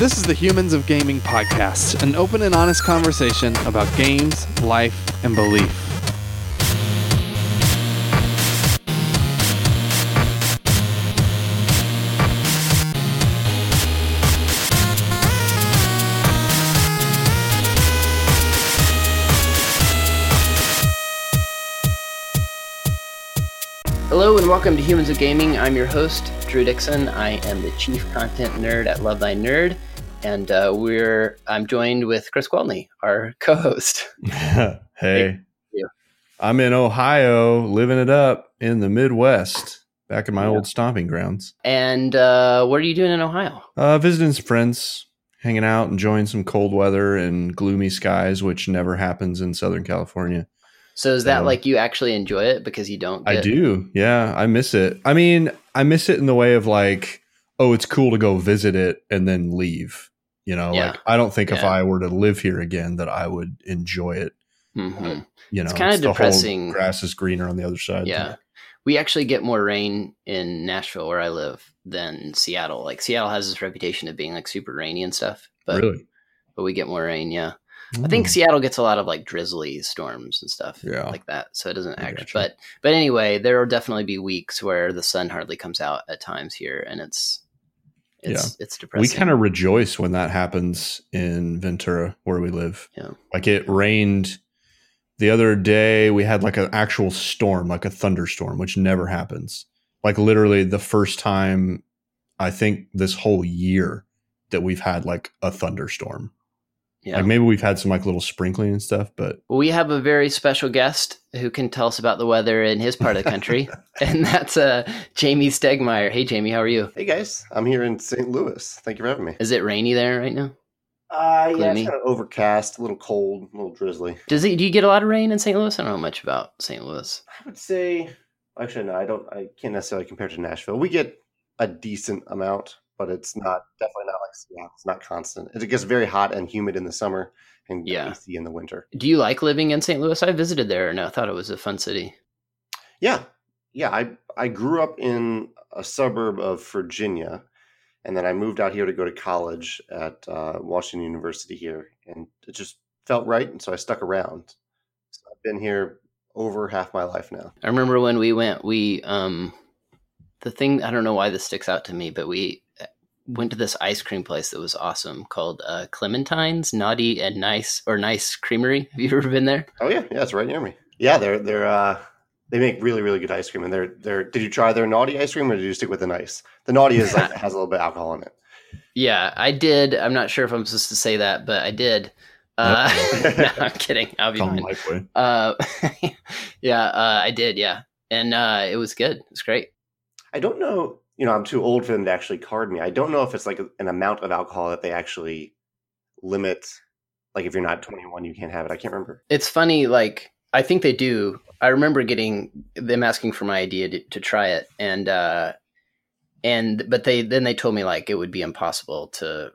This is the Humans of Gaming podcast, an open and honest conversation about games, life, and belief. Welcome to Humans of Gaming. I'm your host, Drew Dixon. I am the chief content nerd at Love Thy Nerd, and uh, we're I'm joined with Chris Gwaltney, our co-host. hey, Hey. I'm in Ohio, living it up in the Midwest, back in my Yeah. old stomping grounds. And uh, what are you doing in Ohio? Uh, visiting some friends, hanging out, enjoying some cold weather and gloomy skies, which never happens in Southern California. So is that Um, like you actually enjoy it because you don't? I do, yeah, I miss it. I mean, I miss it in the way of like, oh, it's cool to go visit it and then leave. You know, Yeah. like I don't think if I were to live here again that I would enjoy it. Mhm. You know, It's the whole depressing. grass is greener on the other side. Yeah, we actually get more rain in Nashville, where I live, than Seattle. Like Seattle has this reputation of being like super rainy and stuff, but really. but we get more rain. Yeah. I think. Seattle gets a lot of like drizzly storms and stuff Yeah. like that. So it doesn't actually gotcha. but but anyway, there will definitely be weeks where the sun hardly comes out at times here and it's it's it's depressing. we kind of rejoice when that happens in Ventura where we live. Yeah. Like it rained the other day, we had like an actual storm, like a thunderstorm, which never happens. Like literally the first time I think this whole year that we've had like a thunderstorm. Yeah. Like maybe we've had some like little sprinkling and stuff, but we have a very special guest who can tell us about the weather in his part of the country, and that's uh, Jamie Stegmaier. Hey, Jamie, how are you? Hey guys, I'm here in St. Louis. Thank you for having me. Is it rainy there right now? Uh, yeah, Gloomy? it's kind of overcast, a little cold, a little drizzly. Does it? Do you get a lot of rain in St. Louis? I don't know much about St. Louis. I would say, actually, no, I don't. I can't necessarily compare to Nashville. We get a decent amount, but it's not definitely not like Seattle. It's not constant. It gets very hot and humid in the summer and Yeah. icy in the winter. Do you like living in St. Louis? I visited there and I thought it was a fun city. Yeah, yeah. I I grew up in a suburb of Virginia, and then I moved out here to go to college at uh, Washington University here, and it just felt right, and so I stuck around. So I've been here over half my life now. I remember when we went, we um the thing I don't know why this sticks out to me, but we went to this ice cream place that was awesome called uh, Clementine's Naughty and Nice or Nice Creamery. Have you ever been there? Oh yeah, yeah, it's right near me. Yeah, they're they're uh, they make really really good ice cream, and they're they're. Did you try their naughty ice cream, or did you stick with the nice? The naughty is like has a little bit of alcohol in it. Yeah, I did. I'm not sure if I'm supposed to say that, but I did. Uh, no, I'm kidding. I'll be Tom fine. Uh, yeah, uh, I did. Yeah, and uh, it was good. It was great. I don't know. You know, I'm too old for them to actually card me. I don't know if it's like an amount of alcohol that they actually limit. Like if you're not 21, you can't have it. I can't remember. It's funny, like I think they do. I remember getting them asking for my idea to, to try it, and uh, and but they then they told me like it would be impossible to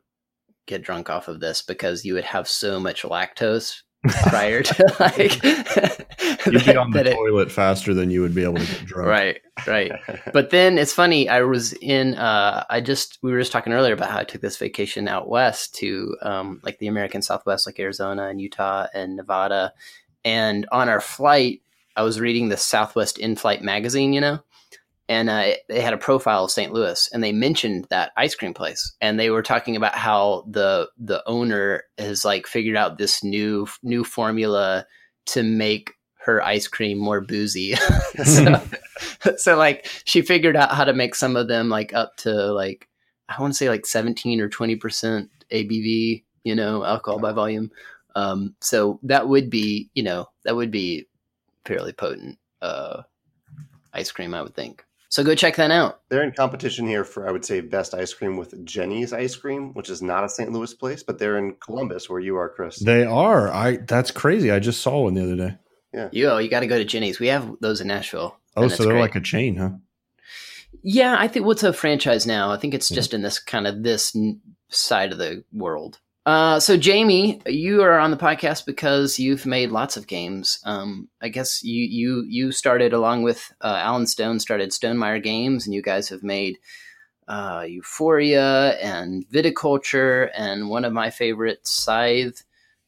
get drunk off of this because you would have so much lactose prior to like You'd be on the that it- toilet faster than you would be able to get drunk. right, right. But then it's funny. I was in. Uh, I just we were just talking earlier about how I took this vacation out west to um, like the American Southwest, like Arizona and Utah and Nevada. And on our flight, I was reading the Southwest In-Flight magazine, you know, and uh, they had a profile of St. Louis, and they mentioned that ice cream place, and they were talking about how the the owner has like figured out this new new formula to make her ice cream more boozy. so, so like she figured out how to make some of them like up to like I want to say like 17 or 20 percent ABV, you know, alcohol by volume. Um, so that would be, you know, that would be fairly potent uh, ice cream, I would think. So go check that out. They're in competition here for, I would say, best ice cream with Jeni's Ice Cream, which is not a St. Louis place, but they're in Columbus, where you are, Chris. They are. I that's crazy. I just saw one the other day. Yeah. You Yo, you got to go to Jeni's. We have those in Nashville. Oh, so they're great. like a chain, huh? Yeah, I think what's a franchise now? I think it's Yeah. just in this kind of this side of the world. Uh, so Jamie, you are on the podcast because you've made lots of games. Um, I guess you you you started along with uh, Alan Stone started Stonemaier Games, and you guys have made uh, Euphoria and Viticulture, and one of my favorites, Scythe,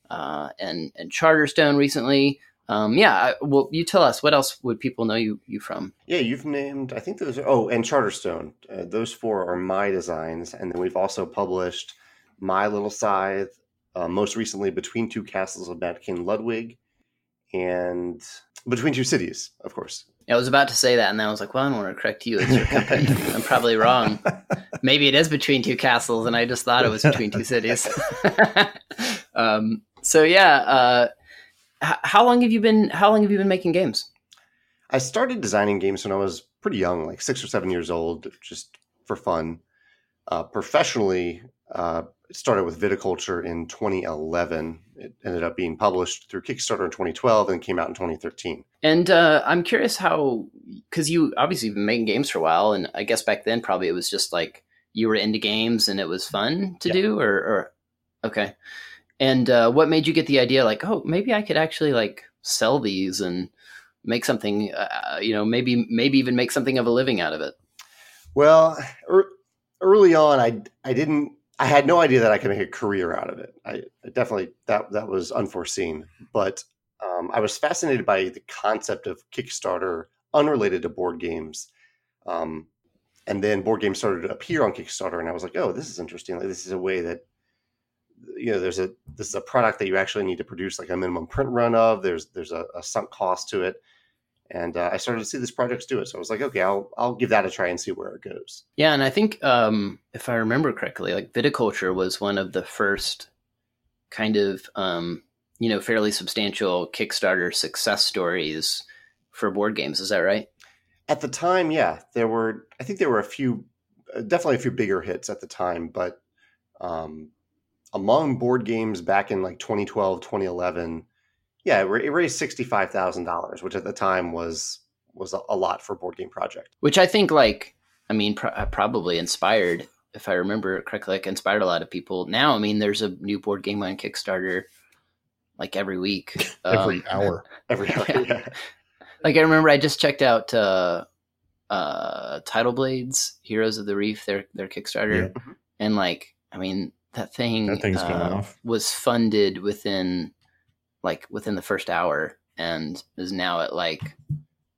uh, and and Charterstone recently. Um, yeah, well, you tell us what else would people know you you from? Yeah, you've named. I think those are. Oh, and Charterstone. Uh, those four are my designs, and then we've also published My Little Scythe. Uh, most recently, Between Two Castles of Mad King Ludwig, and Between Two Cities, of course. I was about to say that, and then I was like, "Well, I don't want to correct you. It's your company. I'm probably wrong. Maybe it is between two castles, and I just thought it was between two cities." um, so yeah, uh, h- how long have you been? How long have you been making games? I started designing games when I was pretty young, like six or seven years old, just for fun. Uh, professionally, uh, started with viticulture in 2011. It ended up being published through Kickstarter in 2012 and came out in 2013. And uh, I'm curious how, because you obviously been making games for a while, and I guess back then probably it was just like you were into games and it was fun to Yeah. do, or, or okay. And uh, what made you get the idea, like, oh, maybe I could actually like sell these and make something, uh, you know, maybe maybe even make something of a living out of it? Well, er, early on, I I didn't. I had no idea that I could make a career out of it. I, I definitely that that was unforeseen. But um, I was fascinated by the concept of Kickstarter, unrelated to board games. Um, and then board games started to appear on Kickstarter, and I was like, "Oh, this is interesting. Like, this is a way that you know, there's a this is a product that you actually need to produce like a minimum print run of. There's there's a, a sunk cost to it." And uh, I started to see these projects do it, so I was like, "Okay, I'll I'll give that a try and see where it goes." Yeah, and I think um, if I remember correctly, like viticulture was one of the first kind of um, you know fairly substantial Kickstarter success stories for board games. Is that right? At the time, yeah, there were. I think there were a few, uh, definitely a few bigger hits at the time, but um, among board games back in like 2012, 2011, yeah, it raised sixty five thousand dollars, which at the time was was a, a lot for a board game project. Which I think, like, I mean, pr- uh, probably inspired, if I remember correctly, like inspired a lot of people. Now, I mean, there's a new board game on Kickstarter like every week, every Um, hour. Every Yeah. yeah. like I remember I just checked out uh uh Tidal Blades, Heroes of the Reef, their their Kickstarter. Mhm. And like I mean that thing That thing's going uh, off. was funded within like within the first hour and is now at like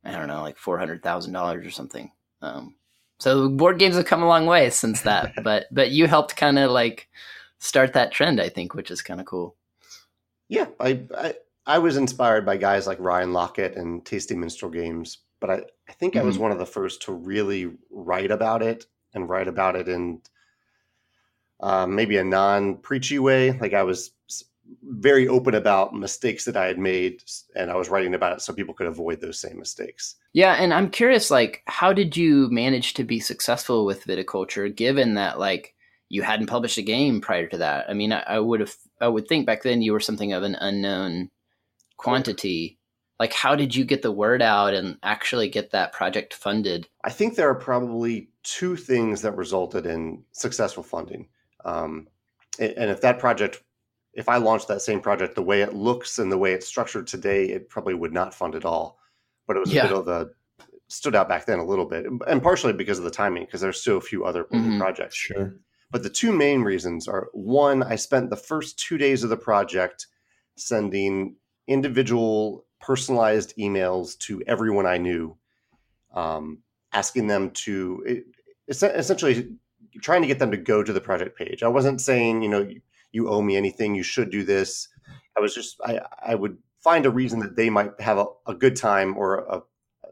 I don't know, like four hundred thousand dollars or something. Um so board games have come a long way since that. but but you helped kind of like start that trend, I think, which is kind of cool. Yeah, I, I I was inspired by guys like Ryan Lockett and Tasty Minstrel Games, but I, I think I was Mhm. one of the first to really write about it and write about it in uh, maybe a non preachy way. Like I was very open about mistakes that I had made, and I was writing about it so people could avoid those same mistakes. Yeah, and I'm curious, like, how did you manage to be successful with viticulture, given that like you hadn't published a game prior to that? I mean, I, I would have, I would think back then you were something of an unknown quantity. Like, how did you get the word out and actually get that project funded? I think there are probably two things that resulted in successful funding. Um, and if that project, if I launched that same project the way it looks and the way it's structured today, it probably would not fund at all. But it was Yeah. a bit of a stood out back then a little bit, and partially because of the timing, because there's still a few other Mhm. projects. Sure. But the two main reasons are one, I spent the first two days of the project sending individual personalized emails to everyone I knew, um, asking them to it, essentially trying to get them to go to the project page. I wasn't saying, you know, you, you owe me anything, you should do this. I was just, I, I would find a reason that they might have a, a good time or a,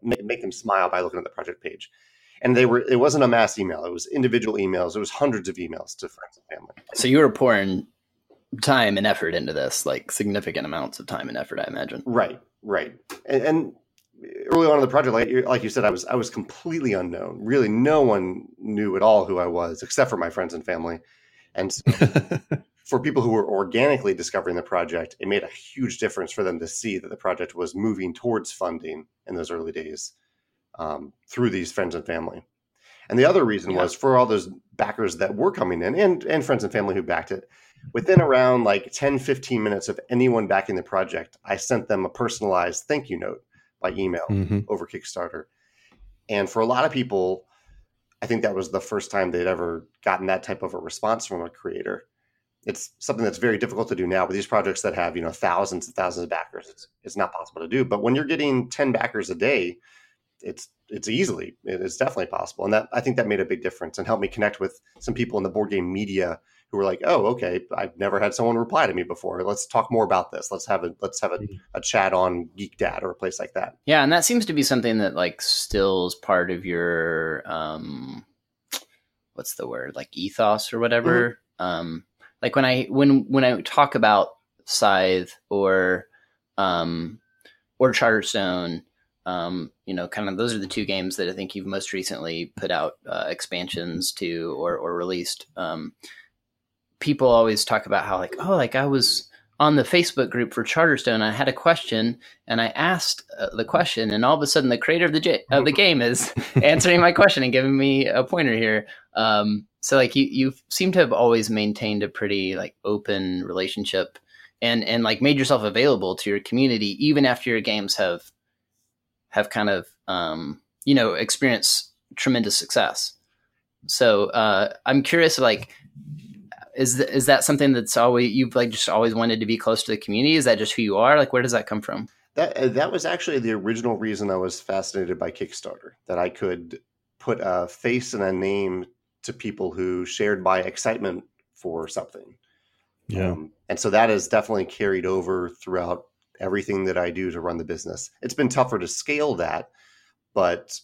make, make them smile by looking at the project page. And they were it wasn't a mass email it was individual emails it was hundreds of emails to friends and family. So you were pouring time and effort into this, like significant amounts of time and effort, I imagine. right right. And, and early on in the project like, you- like you said i was i was completely unknown. Really no one knew at all who i was except for my friends and family. And so for people who were organically discovering the project it made a huge difference for them to see that the project was moving towards funding in those early days um, through these friends and family and the other reason Yeah. was for all those backers that were coming in and, and friends and family who backed it within around like 10 15 minutes of anyone backing the project i sent them a personalized thank you note by email Mhm. over kickstarter and for a lot of people I think that was the first time they'd ever gotten that type of a response from a creator. It's something that's very difficult to do now with these projects that have you know thousands and thousands of backers. It's it's not possible to do. But when you're getting ten backers a day, it's it's easily it's definitely possible, and that I think that made a big difference and helped me connect with some people in the board game media who were like, "Oh, okay, I've never had someone reply to me before. Let's talk more about this. Let's have a let's have a, mm-hmm. a chat on Geek Dad or a place like that." Yeah, and that seems to be something that like still is part of your um, what's the word like ethos or whatever. Mm-hmm. Um, like when I when when I talk about Scythe or um, or Charterstone, um, you know, kind of those are the two games that I think you've most recently put out uh, expansions to or or released. Um, people always talk about how like oh like I was on the Facebook group for Charterstone. I had a question and I asked uh, the question, and all of a sudden the creator of the j- of the game is answering my question and giving me a pointer here. Um, so like you you seem to have always maintained a pretty like open relationship and and like made yourself available to your community even after your games have have kind of um, you know experienced tremendous success. So uh, I'm curious like is th- is that something that's always you've like just always wanted to be close to the community? Is that just who you are? Like, where does that come from? That uh, that was actually the original reason I was fascinated by Kickstarter. That I could put a face and a name to people who shared my excitement for something. Yeah, um, and so that has definitely carried over throughout everything that I do to run the business. It's been tougher to scale that, but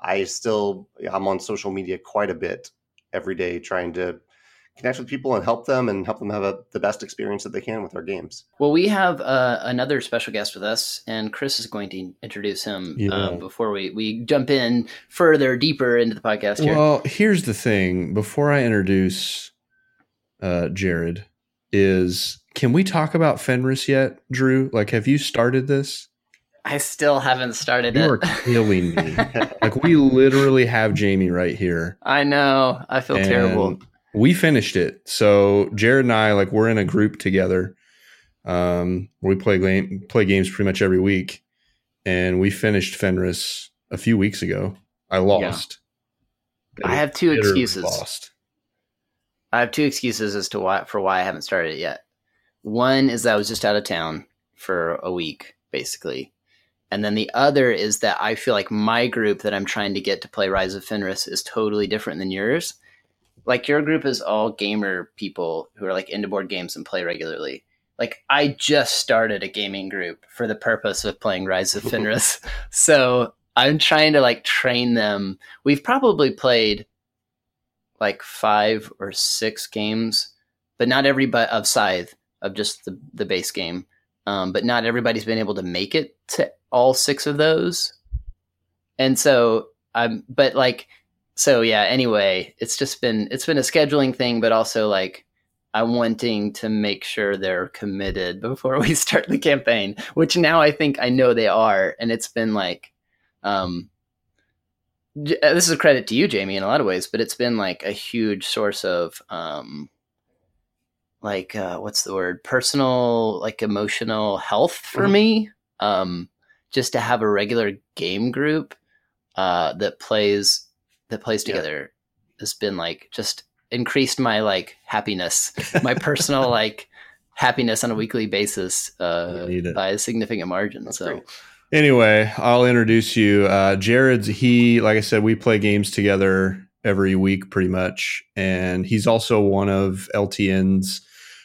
I still I'm on social media quite a bit every day trying to connect with people and help them and help them have a, the best experience that they can with our games. Well, we have uh, another special guest with us, and Chris is going to introduce him yeah. um, before we, we jump in further, deeper into the podcast here. Well, here's the thing before I introduce uh, Jared, is can we talk about Fenris yet, Drew? Like, have you started this? I still haven't started you it. You are killing me. like we literally have Jamie right here. I know. I feel terrible we finished it. So Jared and I, like, we're in a group together. Um, we play game play games pretty much every week, and we finished Fenris a few weeks ago. I lost. Yeah. I have two excuses. Lost. I have two excuses as to why for why I haven't started it yet. One is that I was just out of town for a week, basically. And then the other is that I feel like my group that I'm trying to get to play Rise of Fenris is totally different than yours like your group is all gamer people who are like into board games and play regularly. Like I just started a gaming group for the purpose of playing Rise of Fenris. so I'm trying to like train them. We've probably played like five or six games, but not every everybody of Scythe of just the the base game. Um, but not everybody's been able to make it to all six of those. And so I'm, but like so yeah anyway it's just been it's been a scheduling thing but also like i'm wanting to make sure they're committed before we start the campaign which now i think i know they are and it's been like um uh, this is a credit to you jamie in a lot of ways but it's been like a huge source of um like uh what's the word personal like emotional health for mm-hmm. me um just to have a regular game group uh that plays that plays together yeah. has been like just increased my like happiness, my personal like happiness on a weekly basis uh, by a significant margin. That's so. Great. Anyway, I'll introduce you. Uh, Jared's he, like I said, we play games together every week pretty much, and he's also one of LTN's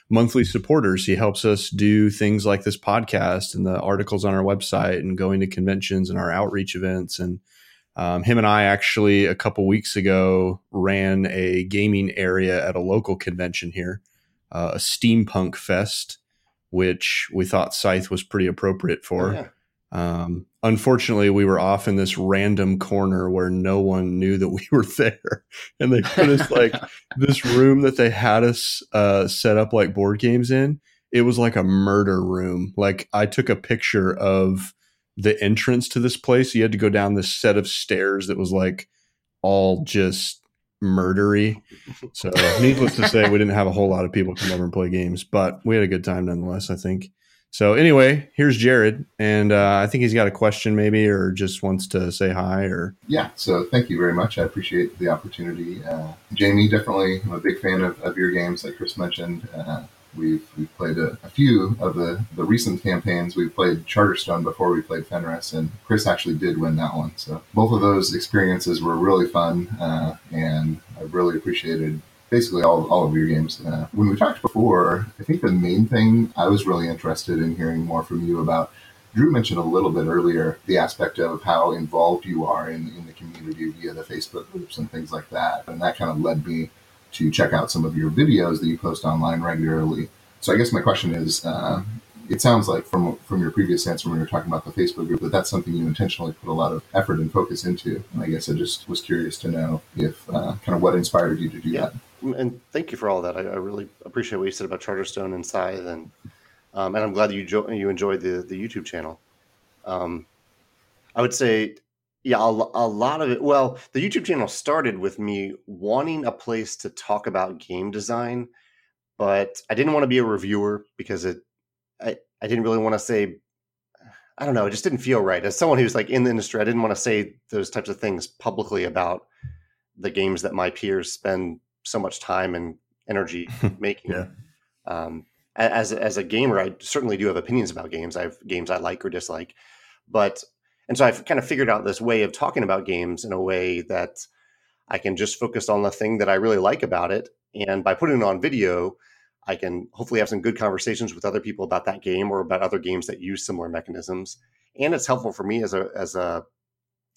monthly supporters. He helps us do things like this podcast and the articles on our website and going to conventions and our outreach events and um, him and I actually a couple weeks ago ran a gaming area at a local convention here, uh, a steampunk fest, which we thought Scythe was pretty appropriate for. Oh, yeah. um, unfortunately, we were off in this random corner where no one knew that we were there, and they put us like this room that they had us uh, set up like board games in. It was like a murder room. Like I took a picture of the entrance to this place. You had to go down this set of stairs that was like all just murdery. So, needless to say, we didn't have a whole lot of people come over and play games, but we had a good time nonetheless. I think So anyway, here's Jared, and uh, I think he's got a question maybe, or just wants to say hi, or yeah. So thank you very much. I appreciate the opportunity. Uh, Jamie, definitely, I'm a big fan of, of your games, like Chris mentioned. Uh, we've we've played a, a, few of the the recent campaigns. We played Charterstone before we played Fenris, and Chris actually did win that one. So both of those experiences were really fun, uh, and I really appreciated basically all, all of your games. Uh, when we talked before, I think the main thing I was really interested in hearing more from you about. Drew mentioned a little bit earlier the aspect of how involved you are in, in the community via the Facebook groups and things like that. And that kind of led me to check out some of your videos that you post online regularly. So I guess my question is, uh, it sounds like from from your previous answer when you were talking about the Facebook group that that's something you intentionally put a lot of effort and focus into. And I guess I just was curious to know if uh, kind of what inspired you to do yeah. that. And thank you for all that. I, I, really appreciate what you said about Charterstone and Scythe, and um, and I'm glad that you jo- you enjoyed the the YouTube channel. Um, I would say, yeah, a, a lot of it. Well, the YouTube channel started with me wanting a place to talk about game design, but I didn't want to be a reviewer because it I, I didn't really want to say I don't know, it just didn't feel right. As someone who's like in the industry, I didn't want to say those types of things publicly about the games that my peers spend so much time and energy making. yeah. Um, as as a gamer, I certainly do have opinions about games. I have games I like or dislike, but and so I've kind of figured out this way of talking about games in a way that I can just focus on the thing that I really like about it, and by putting it on video, I can hopefully have some good conversations with other people about that game or about other games that use similar mechanisms. And it's helpful for me as a as a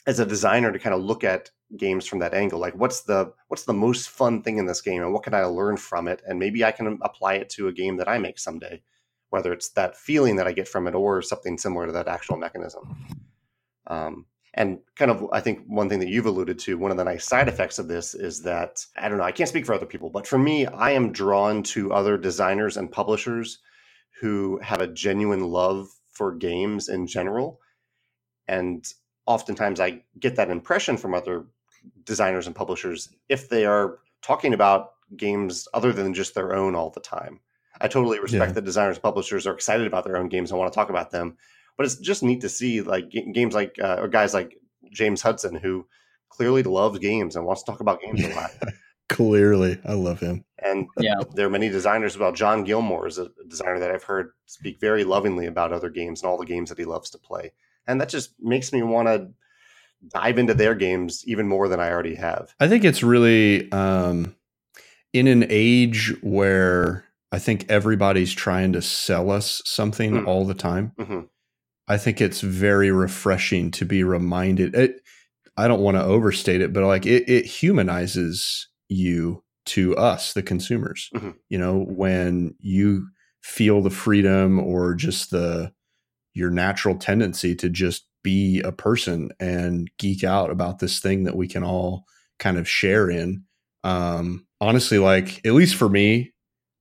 as a designer to kind of look at games from that angle. Like what's the what's the most fun thing in this game and what can I learn from it? And maybe I can apply it to a game that I make someday, whether it's that feeling that I get from it or something similar to that actual mechanism. Um, and kind of, I think one thing that you've alluded to, one of the nice side effects of this is that, I don't know, I can't speak for other people, but for me, I am drawn to other designers and publishers who have a genuine love for games in general. And oftentimes I get that impression from other designers and publishers if they are talking about games other than just their own all the time. I totally respect yeah. that designers and publishers are excited about their own games and want to talk about them but it's just neat to see like games like uh, or guys like James Hudson who clearly loves games and wants to talk about games a lot. clearly, I love him. And yeah, there are many designers. as Well, Jon Gilmour is a designer that I've heard speak very lovingly about other games and all the games that he loves to play, and that just makes me want to dive into their games even more than I already have. I think it's really um, in an age where I think everybody's trying to sell us something mm. all the time. Mm-hmm. I think it's very refreshing to be reminded. It, I don't want to overstate it, but like it, it humanizes you to us, the consumers. Mm-hmm. You know, when you feel the freedom or just the your natural tendency to just be a person and geek out about this thing that we can all kind of share in. Um, honestly, like at least for me,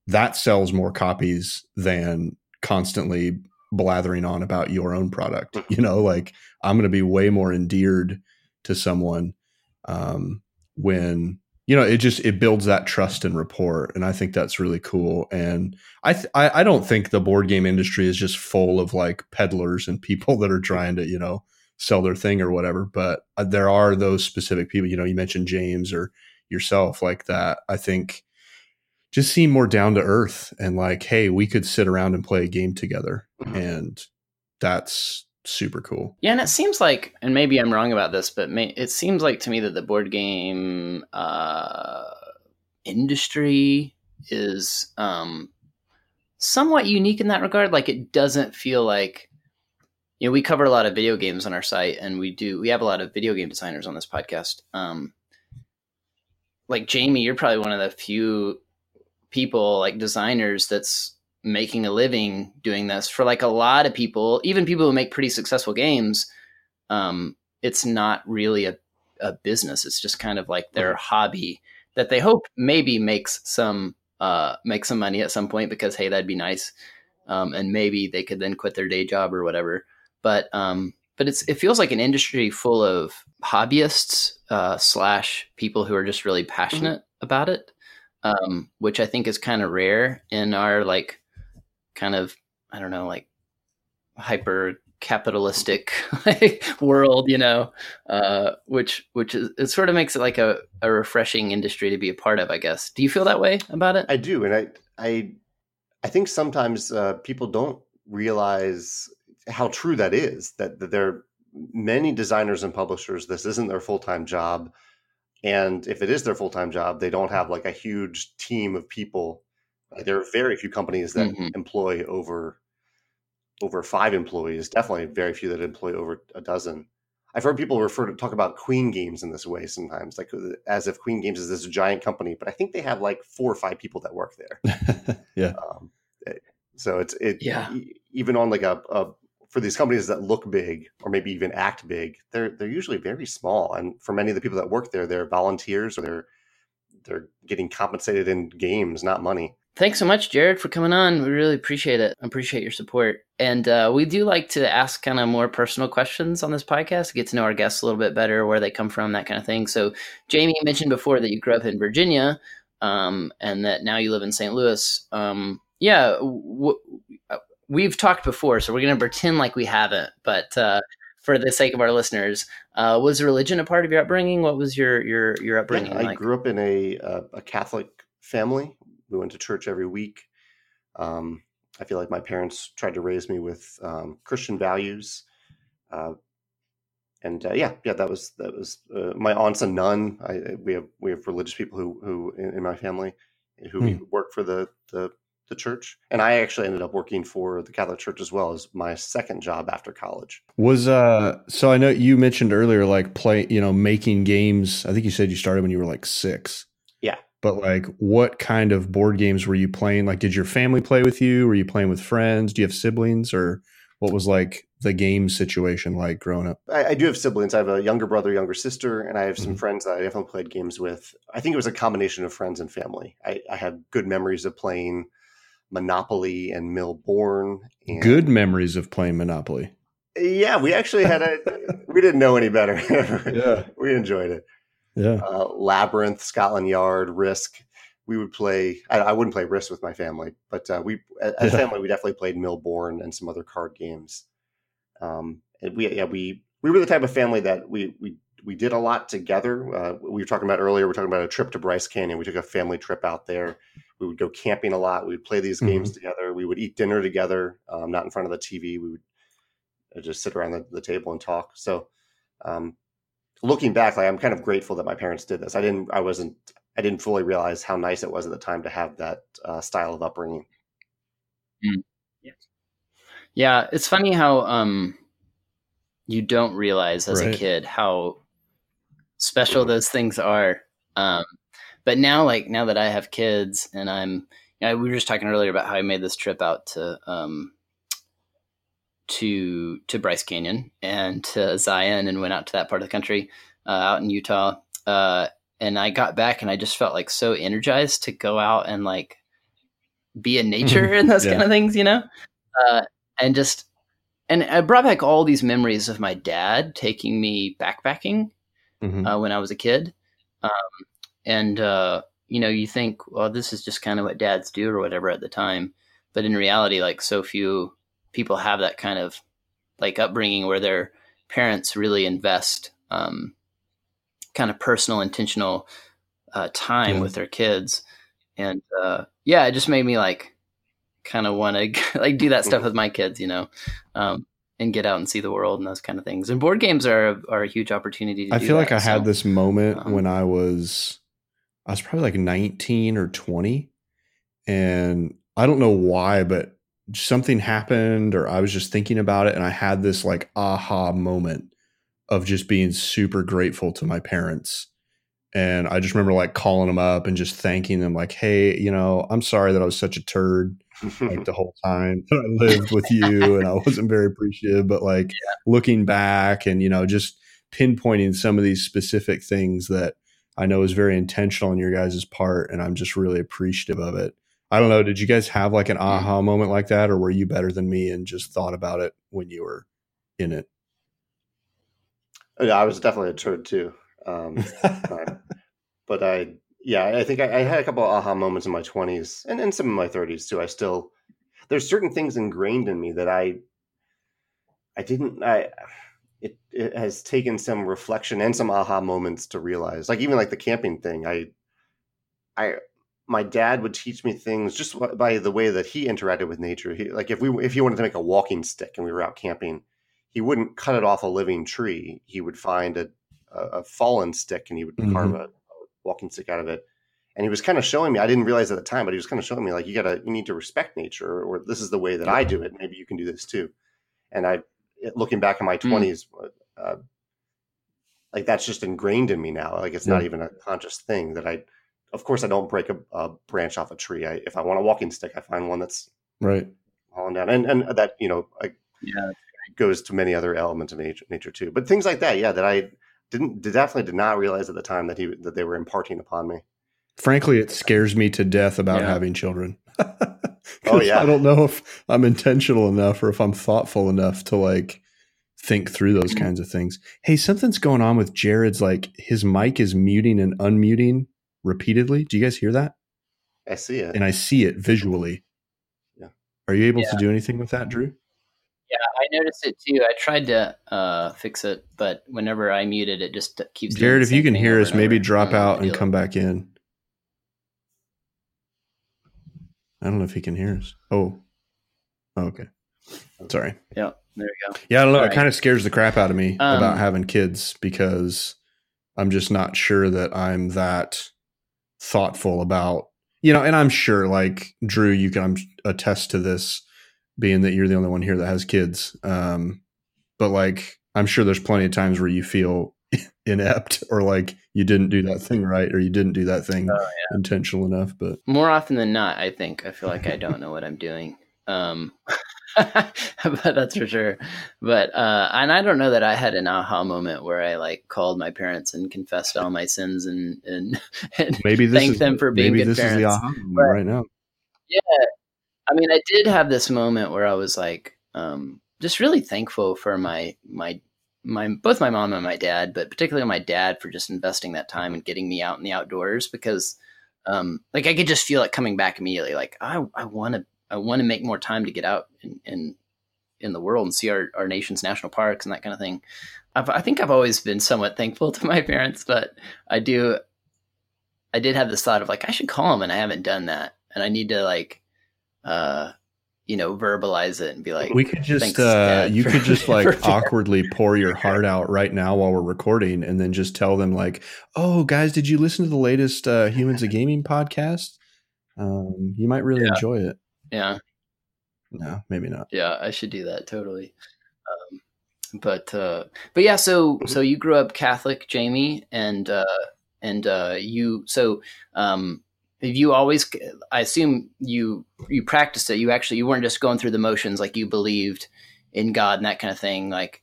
that sells more copies than constantly blathering on about your own product. Mm-hmm. You know, like I'm going to be way more endeared to someone um, when you know it just it builds that trust and rapport, and I think that's really cool. And I th- I, I don't think the board game industry is just full of like peddlers and people that are trying to you know sell their thing or whatever. But uh, there are those specific people. You know, you mentioned James or yourself like that. I think just seem more down to earth and like, hey, we could sit around and play a game together. Mm-hmm. And that's super cool. Yeah, and it seems like, and maybe I'm wrong about this, but may, it seems like to me that the board game uh, industry is um, somewhat unique in that regard. Like, it doesn't feel like you know we cover a lot of video games on our site, and we do we have a lot of video game designers on this podcast. Um, like Jamie, you're probably one of the few people like designers that's making a living doing this. For like a lot of people even people who make pretty successful games um, it's not really a, a business. It's just kind of like their mm-hmm. hobby that they hope maybe makes some uh, make some money at some point because hey that'd be nice. Um, and maybe they could then quit their day job or whatever. But um, but it's it feels like an industry full of hobbyists uh, slash people who are just really passionate mm-hmm. about it um, which I think is kind of rare in our like kind of I don't know like hyper capitalistic world, you know, uh, which which is it sort of makes it like a, a refreshing industry to be a part of, I guess. Do you feel that way about it? I do, and I I I think sometimes uh, people don't realize how true that is. That, that there are many designers and publishers. This isn't their full time job, and if it is their full time job, they don't have like a huge team of people. There are very few companies that mm-hmm. employ over over five employees. Definitely very few that employ over a dozen. I've heard people refer to talk about Queen Games in this way sometimes, like uh, as if Queen Games is this giant company, but I think they have like four or five people that work there. yeah. Um, eh, so it's it yeah. even on like a, a for these companies that look big or maybe even act big, they're they're usually very small. And for many of the people that work there, they're volunteers or they're they're getting compensated in games, not money. Thanks so much, Jared, for coming on. We really appreciate it. Appreciate your support. And uh, we do like to ask kind of more personal questions on this podcast, to get to know our guests a little bit better, where they come from, that kind of thing. So, Jamie mentioned before that you grew up in Virginia um, and that now you live in St. Louis. Um, yeah, w- we've talked before, so we're going to pretend like we haven't. But uh, for the sake of our listeners, uh, was religion a part of your upbringing? What was your your your upbringing? Yeah, I like? grew up in a uh, a Catholic family we went to church every week. Um, I feel like my parents tried to raise me with um, Christian values. Uh, and uh, yeah, yeah, that was that was uh, my aunt's a nun. I, we have we have religious people who who in, in my family who hmm. work for the, the the church, and I actually ended up working for the Catholic Church as well as my second job after college. Was uh, so I know you mentioned earlier, like play, you know, making games. I think you said you started when you were like six. Yeah. But like what kind of board games were you playing? Like did your family play with you? Were you playing with friends? Do you have siblings or what was like the game situation like growing up? I, I do have siblings. I have a younger brother younger sister and i have some mm-hmm. friends that i definitely played games with. I think it was a combination of friends and family. I, I have good memories of playing monopoly and Mille Bornes and good memories of playing monopoly yeah we actually had a we didn't know any better yeah we enjoyed it yeah. Uh, Labyrinth, Scotland Yard, Risk. We would play. I, I wouldn't play Risk with my family, but uh, we, as a family, we definitely played Mille Bornes and some other card games. Um, and we, yeah, we we were the type of family that we we we did a lot together. Uh, we were talking about earlier. We are talking about a trip to Bryce Canyon. We took a family trip out there. We would go camping a lot. We would play these mm-hmm. games together. We would eat dinner together, um, not in front of the TV. We would uh, just sit around the, the table and talk. So um, looking back, like I'm kind of grateful that my parents did this. I didn't, I wasn't, I didn't fully realize how nice it was at the time to have that uh, style of upbringing. Mm. Yeah. yeah, it's funny how um, you don't realize as right. a kid how special those things are. Um, but now, like now that I have kids, and I'm, you know, we were just talking earlier about how I made this trip out to um, to to Bryce Canyon and to Zion and went out to that part of the country uh, out in Utah. Uh, and I got back and I just felt like so energized to go out and like be in nature and those yeah. kind of things, you know? Uh, and just, and I brought back all these memories of my dad taking me backpacking mm-hmm. uh, when I was a kid. Um, and, uh, you know, you think, well, this is just kind of what dads do or whatever at the time. But in reality, like so few people have that kind of like upbringing where their parents really invest um, kind of personal, intentional uh, time yeah. with their kids, and uh, yeah, it just made me like kind of want to like do that stuff with my kids, you know, um, and get out and see the world and those kind of things. And board games are are a huge opportunity. To do I feel that, like I so, had this moment um, when I was I was probably like nineteen or twenty, and I don't know why, but something happened or I was just thinking about it and I had this like aha moment of just being super grateful to my parents. And I just remember like calling them up and just thanking them, like, hey, you know, I'm sorry that I was such a turd like the whole time that I lived with you and I wasn't very appreciative. But like yeah. looking back and, you know, just pinpointing some of these specific things that I know is very intentional on your guys' part. And I'm just really appreciative of it. I don't know. Did you guys have like an mm-hmm. aha moment like that, or were you better than me and just thought about it when you were in it? Yeah, I was definitely a turd too. Um, but I, yeah, I think I, I, had a couple aha moments in my twenties and, and some in my thirties too. I still, there's certain things ingrained in me that I, I didn't. I it it has taken some reflection and some aha moments to realize. Like even like the camping thing. I I my dad would teach me things just by the way that he interacted with nature. He like if we if he wanted to make a walking stick and we were out camping, he wouldn't cut it off a living tree. He would find a a, fallen stick and he would Mhm. carve a, a walking stick out of it. And he was kind of showing me. I didn't realize at the time, but he was kind of showing me like you gotta you need to respect nature, or this is the way that I do it. Maybe you can do this too. And I, looking back in my Mm. twenties, uh, like that's just ingrained in me now. Like it's not even a conscious thing that I. Of course, I don't break a, a branch off a tree. I, if I want a walking stick, I find one that's Right. falling down, and and that you know I, Yeah. goes to many other elements of nature, nature too. But things like that, yeah, that I didn't definitely did not realize at the time that he that they were imparting upon me. Frankly, it scares me to death about Yeah. having children. Oh, 'Cause yeah. I don't know if I'm intentional enough or if I'm thoughtful enough to like think through those Mhm. kinds of things. Hey, something's going on with Jared's like his mic is muting and unmuting repeatedly. Do you guys hear that? I see it. And I see it visually. Yeah. Are you able Yeah. to do anything with that, Drew? Yeah, I noticed it too. I tried to uh, fix it, but whenever I mute it, it just keeps. doing Jared, the if you can hear us, maybe drop out and come back in. I don't know if he can hear us. Oh. Oh, okay. Sorry. Yeah, there we go. Yeah, I don't know. All It right. kind of scares the crap out of me Um, about having kids because I'm just not sure that I'm that thoughtful about, you know, and I'm sure like Drew, you can attest to this being that you're the only one here that has kids. Um, but like, I'm sure there's plenty of times where you feel inept or like you didn't do that thing right or you didn't do that thing Oh, intentional enough. But More often than not, I think I feel like I don't know what I'm doing. Um, but that's for sure. But uh, and I don't know that I had an aha moment where I like called my parents and confessed all my sins and and, and maybe this them for being maybe good this is the aha moment But- right now. Yeah. I mean, I did have this moment where I was like, um, just really thankful for my my my both my mom and my dad, but particularly my dad for just investing that time and getting me out in the outdoors because, um, like I could just feel it coming back immediately. Like I I want to I want to make more time to get out in, in in the world and see our, our nation's national parks and that kind of thing. I've, I think I've always been somewhat thankful to my parents, but I do I did have this thought of like I should call them and I haven't done that and I need to like uh you know verbalize it and be like we could just uh you for- could just like awkwardly pour your heart out right now while we're recording and then just tell them like oh guys did you listen to the latest uh humans of gaming podcast? Um you might really enjoy it. Yeah. No maybe not. Yeah I should do that totally. Um but uh but yeah so so you grew up Catholic Jamie and uh and uh you so um have you always I assume you you practiced it you actually you weren't just going through the motions like you believed in God and that kind of thing like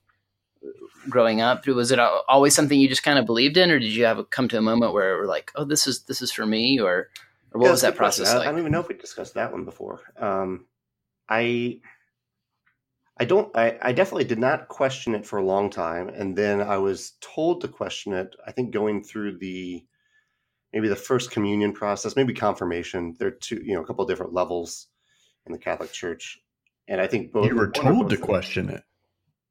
growing up was it always something you just kind of believed in or did you have a, come to a moment where were like oh this is this is for me or or what Yeah, was that question. process I, like I don't even know if we discussed that one before. Um, I I don't. I, I definitely did not question it for a long time, and then I was told to question it. I think going through the maybe the first communion process, maybe confirmation. There are two, you know, a couple of different levels in the Catholic Church, and I think both you were told to question it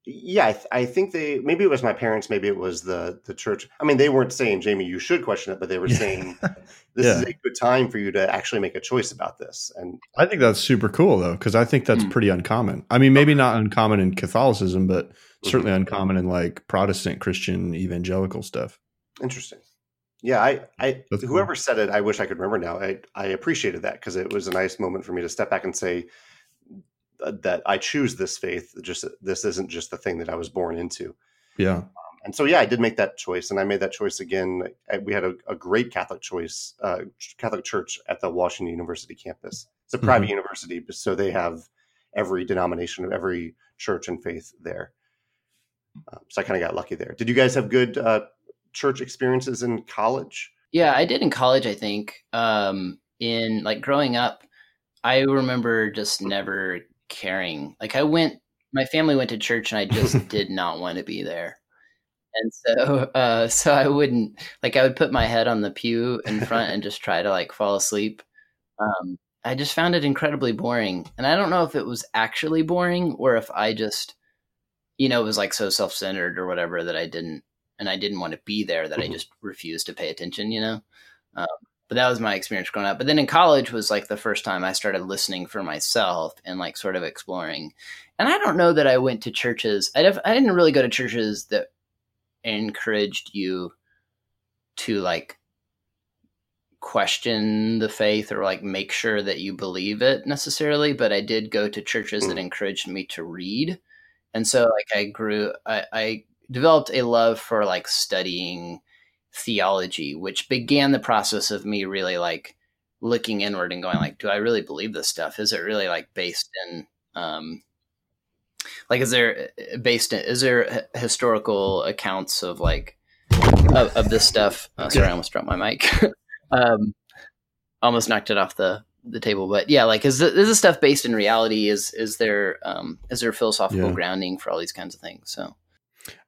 yeah, I, th- I think they maybe it was my parents, maybe it was the the church. I mean, they weren't saying Jamie, you should question it, but they were Yeah. saying this is a good time for you to actually make a choice about this. And i think that's super cool though because i think that's Hmm. pretty uncommon i mean maybe not uncommon in catholicism but Mm-hmm. certainly uncommon in like protestant christian evangelical stuff interesting. Yeah, I, I That's cool. whoever said it, I wish I could remember now. I, I appreciated that because it was a nice moment for me to step back and say uh, that I choose this faith. Just this isn't just the thing that I was born into. yeah and so yeah, I did make that choice, and I made that choice again. I- We had a, a great Catholic choice, uh, Catholic church at the Washington University campus. It's a private university, so they have every denomination of every church and faith there. Um, so I kind of got lucky there. Did you guys have good uh, church experiences in college? Yeah, I did in college, I think. Um, in like growing up, I remember just never caring. Like I went, my family went to church and I just did not want to be there. And so, uh, so I wouldn't like, I would put my head on the pew in front and just try to like fall asleep. Um, I just found it incredibly boring. And I don't know if it was actually boring or if I just, you know, it was like so self centered or whatever that I didn't, and I didn't want to be there that Mhm. I just refused to pay attention, you know? Um, but that was my experience growing up. But then in college was like the first time I started listening for myself and like sort of exploring. And I don't know that I went to churches. I, def- I didn't really go to churches that encouraged you to like question the faith or like make sure that you believe it necessarily but i did go to churches that Mm. encouraged me to read and so like i grew I, I developed a love for like studying theology which began the process of me really like looking inward and going like do i really believe this stuff? Is it really like based in um like is there based in is there historical accounts of like of, of this stuff? Uh, sorry i almost dropped my mic. Um almost knocked it off the the table but yeah like is, th- is this stuff based in reality? Is is there um is there philosophical Yeah. grounding for all these kinds of things? So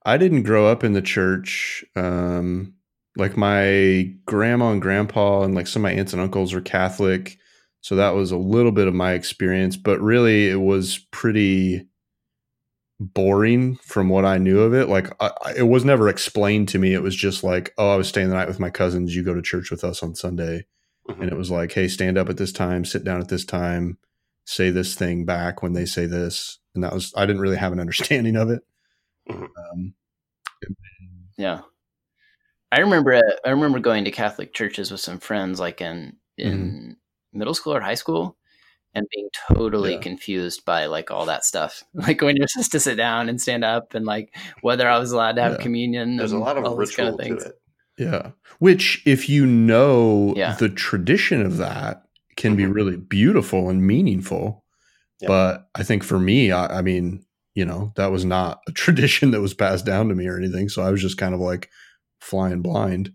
I didn't grow up in the church. Um, like my grandma and grandpa and like some of my aunts and uncles were Catholic, so that was a little bit of my experience. But really, it was pretty boring from what I knew of it. Like I, I- it was never explained to me. It was just like, oh, I was staying the night with my cousins. You go to church with us on Sunday, Mhm. and it was like, hey, stand up at this time, sit down at this time, say this thing back when they say this, and that was I didn't really have an understanding of it. Mhm. Um, yeah i remember uh, i remember going to catholic churches with some friends like in in middle school or high school and being totally Yeah. confused by like all that stuff like when you're supposed to sit down and stand up and like whether i was allowed to have Yeah. communion There's a lot of ritual kind of to things it. Yeah. Which, if you know Yeah. the tradition of that, can be Mhm. really beautiful and meaningful. Yeah. But I think for me, I, I mean, you know, that was not a tradition that was passed down to me or anything. So I was just kind of like flying blind.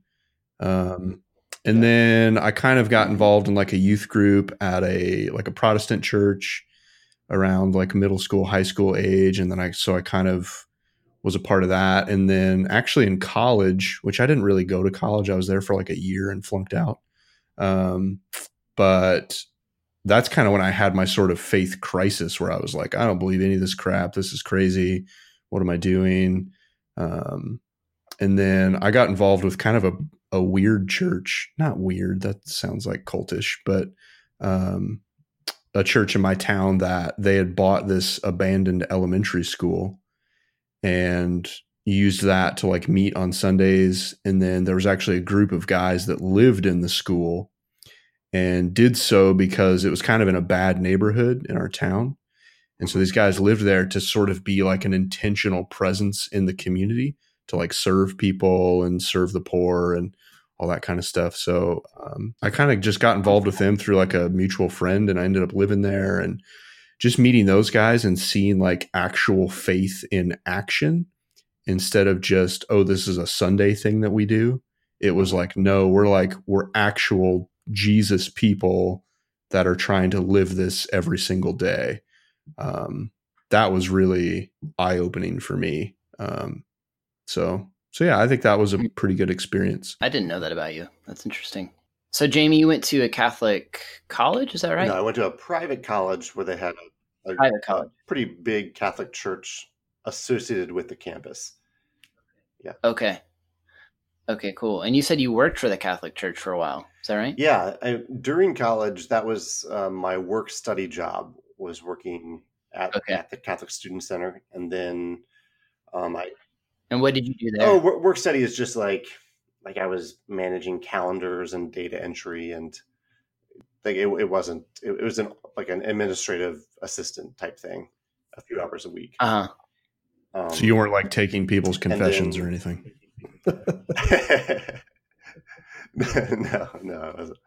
Um, and then I kind of got involved in like a youth group at a like a Protestant church around like middle school, high school age, and then I so I kind of was a part of that. And then actually in college, which I didn't really go to college, I was there for like a year and flunked out. Um, but that's kind of when I had my sort of faith crisis where I was like, I don't believe any of this crap. This is crazy. What am I doing? Um, and then I got involved with kind of a, a weird church. Not weird, that sounds like cultish, but um, a church in my town that they had bought this abandoned elementary school and used that to like meet on Sundays. And then there was actually a group of guys that lived in the school and did so because it was kind of in a bad neighborhood in our town. And so these guys lived there to sort of be like an intentional presence in the community to like serve people and serve the poor and all that kind of stuff. So um, I kind of just got involved with them through like a mutual friend and I ended up living there and just meeting those guys and seeing like actual faith in action instead of just, oh, this is a Sunday thing that we do. It was like, no, we're like, we're actual Jesus people that are trying to live this every single day. Um, that was really eye opening for me. Um, so, so yeah, I think that was a pretty good experience. I didn't know that about you. That's interesting. So, Jamie, you went to a Catholic college, is that right? No, I went to a private college where they had a, a, Private a pretty big Catholic church associated with the campus. Yeah. Okay. Okay, cool. And you said you worked for the Catholic Church for a while. Is that right? Yeah, I, during college, that was uh, my work study job was working at, Okay. at the Catholic Student Center, and then um, I And what did you do there? oh work, work study is just like like I was managing calendars and data entry and like it, it wasn't it, it was an like an administrative assistant type thing, a few hours a week. Uh huh. Um, So you weren't like taking people's confessions then- or anything. No, no, it wasn't.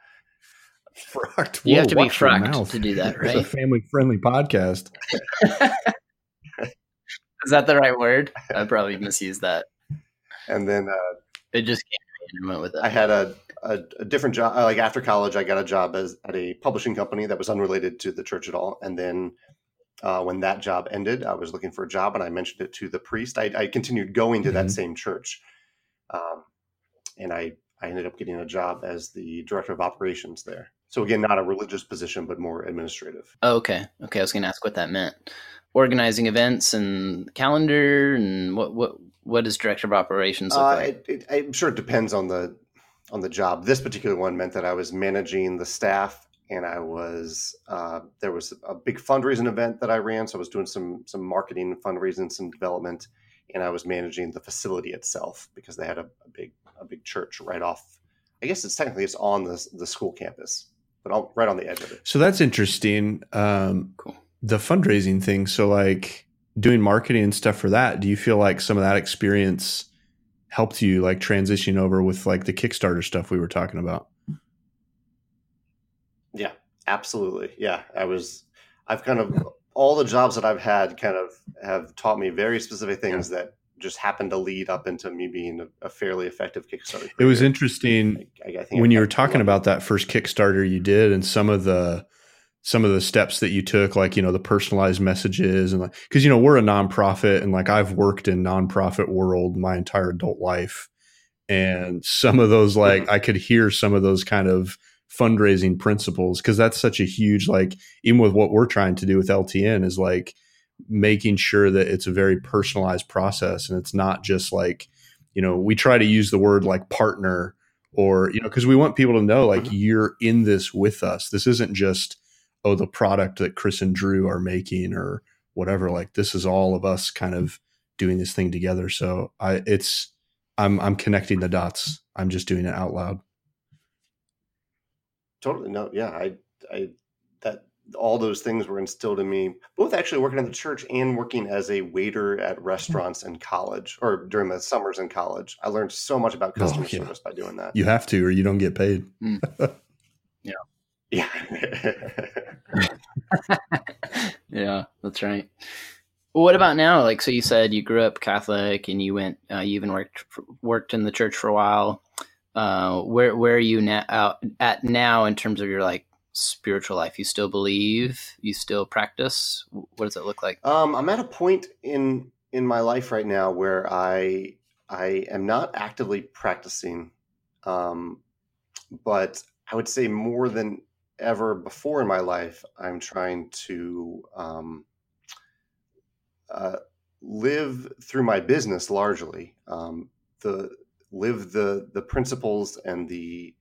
Frucked. You have to be watch your frucked mouth. to do that, It's a family friendly podcast. Is that the right word? I probably misused that. And then uh, It just came to and I went with it. I had a, a, a different job. uh, Like after college, I got a job as at a publishing company that was unrelated to the church at all. And then uh, when that job ended, I was looking for a job, and I mentioned it to the priest. I, I continued going to Mhm. that same church, um, and I I ended up getting a job as the director of operations there. So again, not a religious position, but more administrative. Oh, okay. Okay. I was going to ask what that meant. Organizing events and calendar and what what what does director of operations look Uh, like? it, it, I'm sure it depends on the on the job. This particular one meant that I was managing the staff, and I was uh, there was a big fundraising event that I ran, so I was doing some some marketing, fundraising, some development, and I was managing the facility itself because they had a, a big a big church right off. I guess it's technically it's on the the school campus, but all, right on the edge of it. So that's interesting. Um, Cool. The fundraising thing. So, like doing marketing and stuff for that. Do you feel like some of that experience helped you like transition over with like the Kickstarter stuff we were talking about? Yeah, absolutely. Yeah, I was. I've kind of all the jobs that I've had kind of have taught me very specific things that just happened to lead up into me being a, a fairly effective Kickstarter. It was interesting I, I think when you were talking about that first Kickstarter you did and some of the some of the steps that you took, like you know the personalized messages and like because you know we're a nonprofit and like I've worked in nonprofit world my entire adult life, and some of those like mm-hmm. I could hear some of those kind of fundraising principles because that's such a huge like even with what we're trying to do with LTN is like making sure that it's a very personalized process and it's not just like you know we try to use the word like partner or you know because we want people to know like Mhm. you're in this with us. This isn't just oh the product that chris and drew are making or whatever. Like this is all of us kind of doing this thing together. So i it's i'm i'm connecting the dots. I'm just doing it out loud totally no. Yeah, I, I that all those things were instilled in me. Both actually working at the church and working as a waiter at restaurants in college or during the summers in college. I learned so much about Oh, customer yeah. service by doing that. you have to or you don't get paid Yeah. yeah, Yeah. that's right. Well, what about now? Like, so you said you grew up Catholic and you went, uh, you even worked worked in the church for a while. Uh, where where are you now out at now in terms of your like spiritual life? You still believe? You still practice? What does it look like? Um, I'm at a point in in my life right now where I I am not actively practicing, um, but I would say more than ever before in my life, I'm trying to um, uh, live through my business largely. Um, the live the the principles and the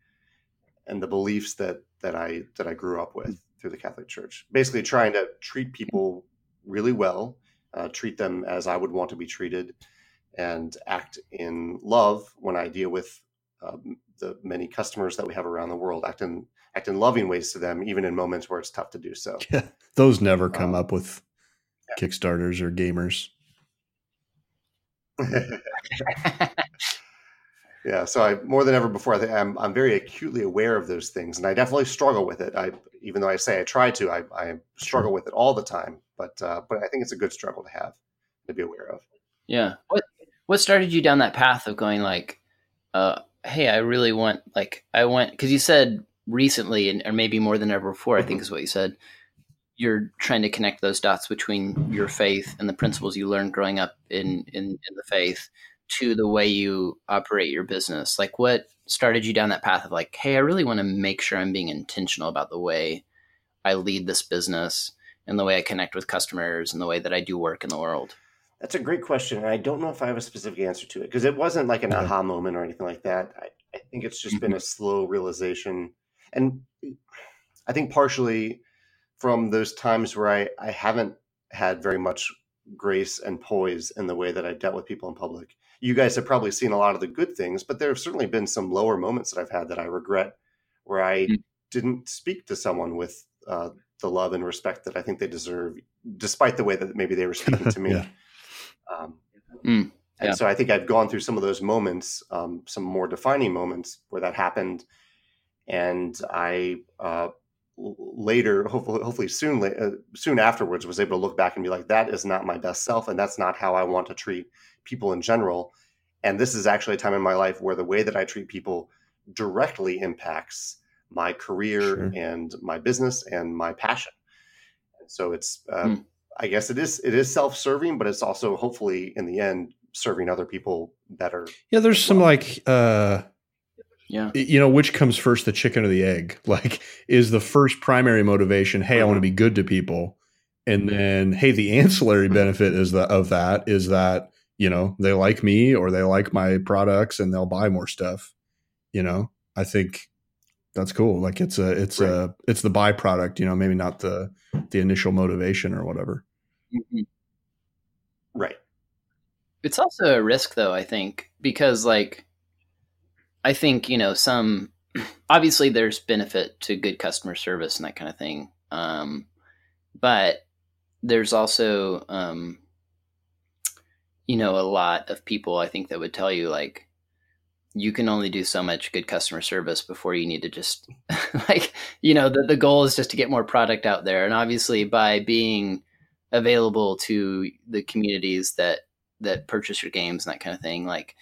and the beliefs that that I that I grew up with through the Catholic Church. Basically, trying to treat people really well, uh, treat them as I would want to be treated, and act in love when I deal with um, the many customers that we have around the world. Act in act in loving ways to them, even in moments where it's tough to do so. yeah those never come Um, up with kickstarters or gamers yeah, so I more than ever before, I think I'm I'm very acutely aware of those things, and I definitely struggle with it. I even though I say I try to, I, I struggle with it all the time. But uh, but I think it's a good struggle to have to be aware of. Yeah. What what started you down that path of going like, uh, hey, I really want like I want because you said recently and or maybe more than ever before, I think is what you said. You're trying to connect those dots between your faith and the principles you learned growing up in in, in the faith to the way you operate your business. Like what started you down that path of like, hey, I really want to make sure I'm being intentional about the way I lead this business and the way I connect with customers and the way that I do work in the world. That's a great question, and I don't know if I have a specific answer to it because it wasn't like an aha moment or anything like that. I, I think it's just been mm-hmm. a slow realization, and I think partially from those times where I, I haven't had very much grace and poise in the way that I dealt with people in public. You guys have probably seen a lot of the good things, but there have certainly been some lower moments that I've had that I regret, where I Mm. didn't speak to someone with uh, the love and respect that I think they deserve, despite the way that maybe they were speaking to me. Yeah. Um, Mm, and so I think I've gone through some of those moments, um, some more defining moments where that happened, and I uh, later, hopefully, hopefully soon, uh, soon afterwards, was able to look back and be like, that is not my best self, and that's not how I want to treat people in general. And this is actually a time in my life where the way that I treat people directly impacts my career Sure. and my business and my passion. And so it's, Hmm. I guess it is, it is self-serving, but it's also hopefully in the end serving other people better. Yeah, there's some like uh Yeah. you know which comes first the chicken or the egg? Like is the first primary motivation hey i want to be good to people and then hey the ancillary benefit is that of that is that you know they like me or they like my products and they'll buy more stuff you know? I think that's cool. Like it's a it's a it's the byproduct you know maybe not the the initial motivation or whatever. Mhm. Right. It's also a risk, though, I think, because, like, I think, you know, some obviously there's benefit to good customer service and that kind of thing. Um, but there's also, um, you know, a lot of people I think that would tell you, like, you can only do so much good customer service before you need to just, like, you know, the, the goal is just to get more product out there. And obviously, by being, available to the communities that that purchase your games and that kind of thing like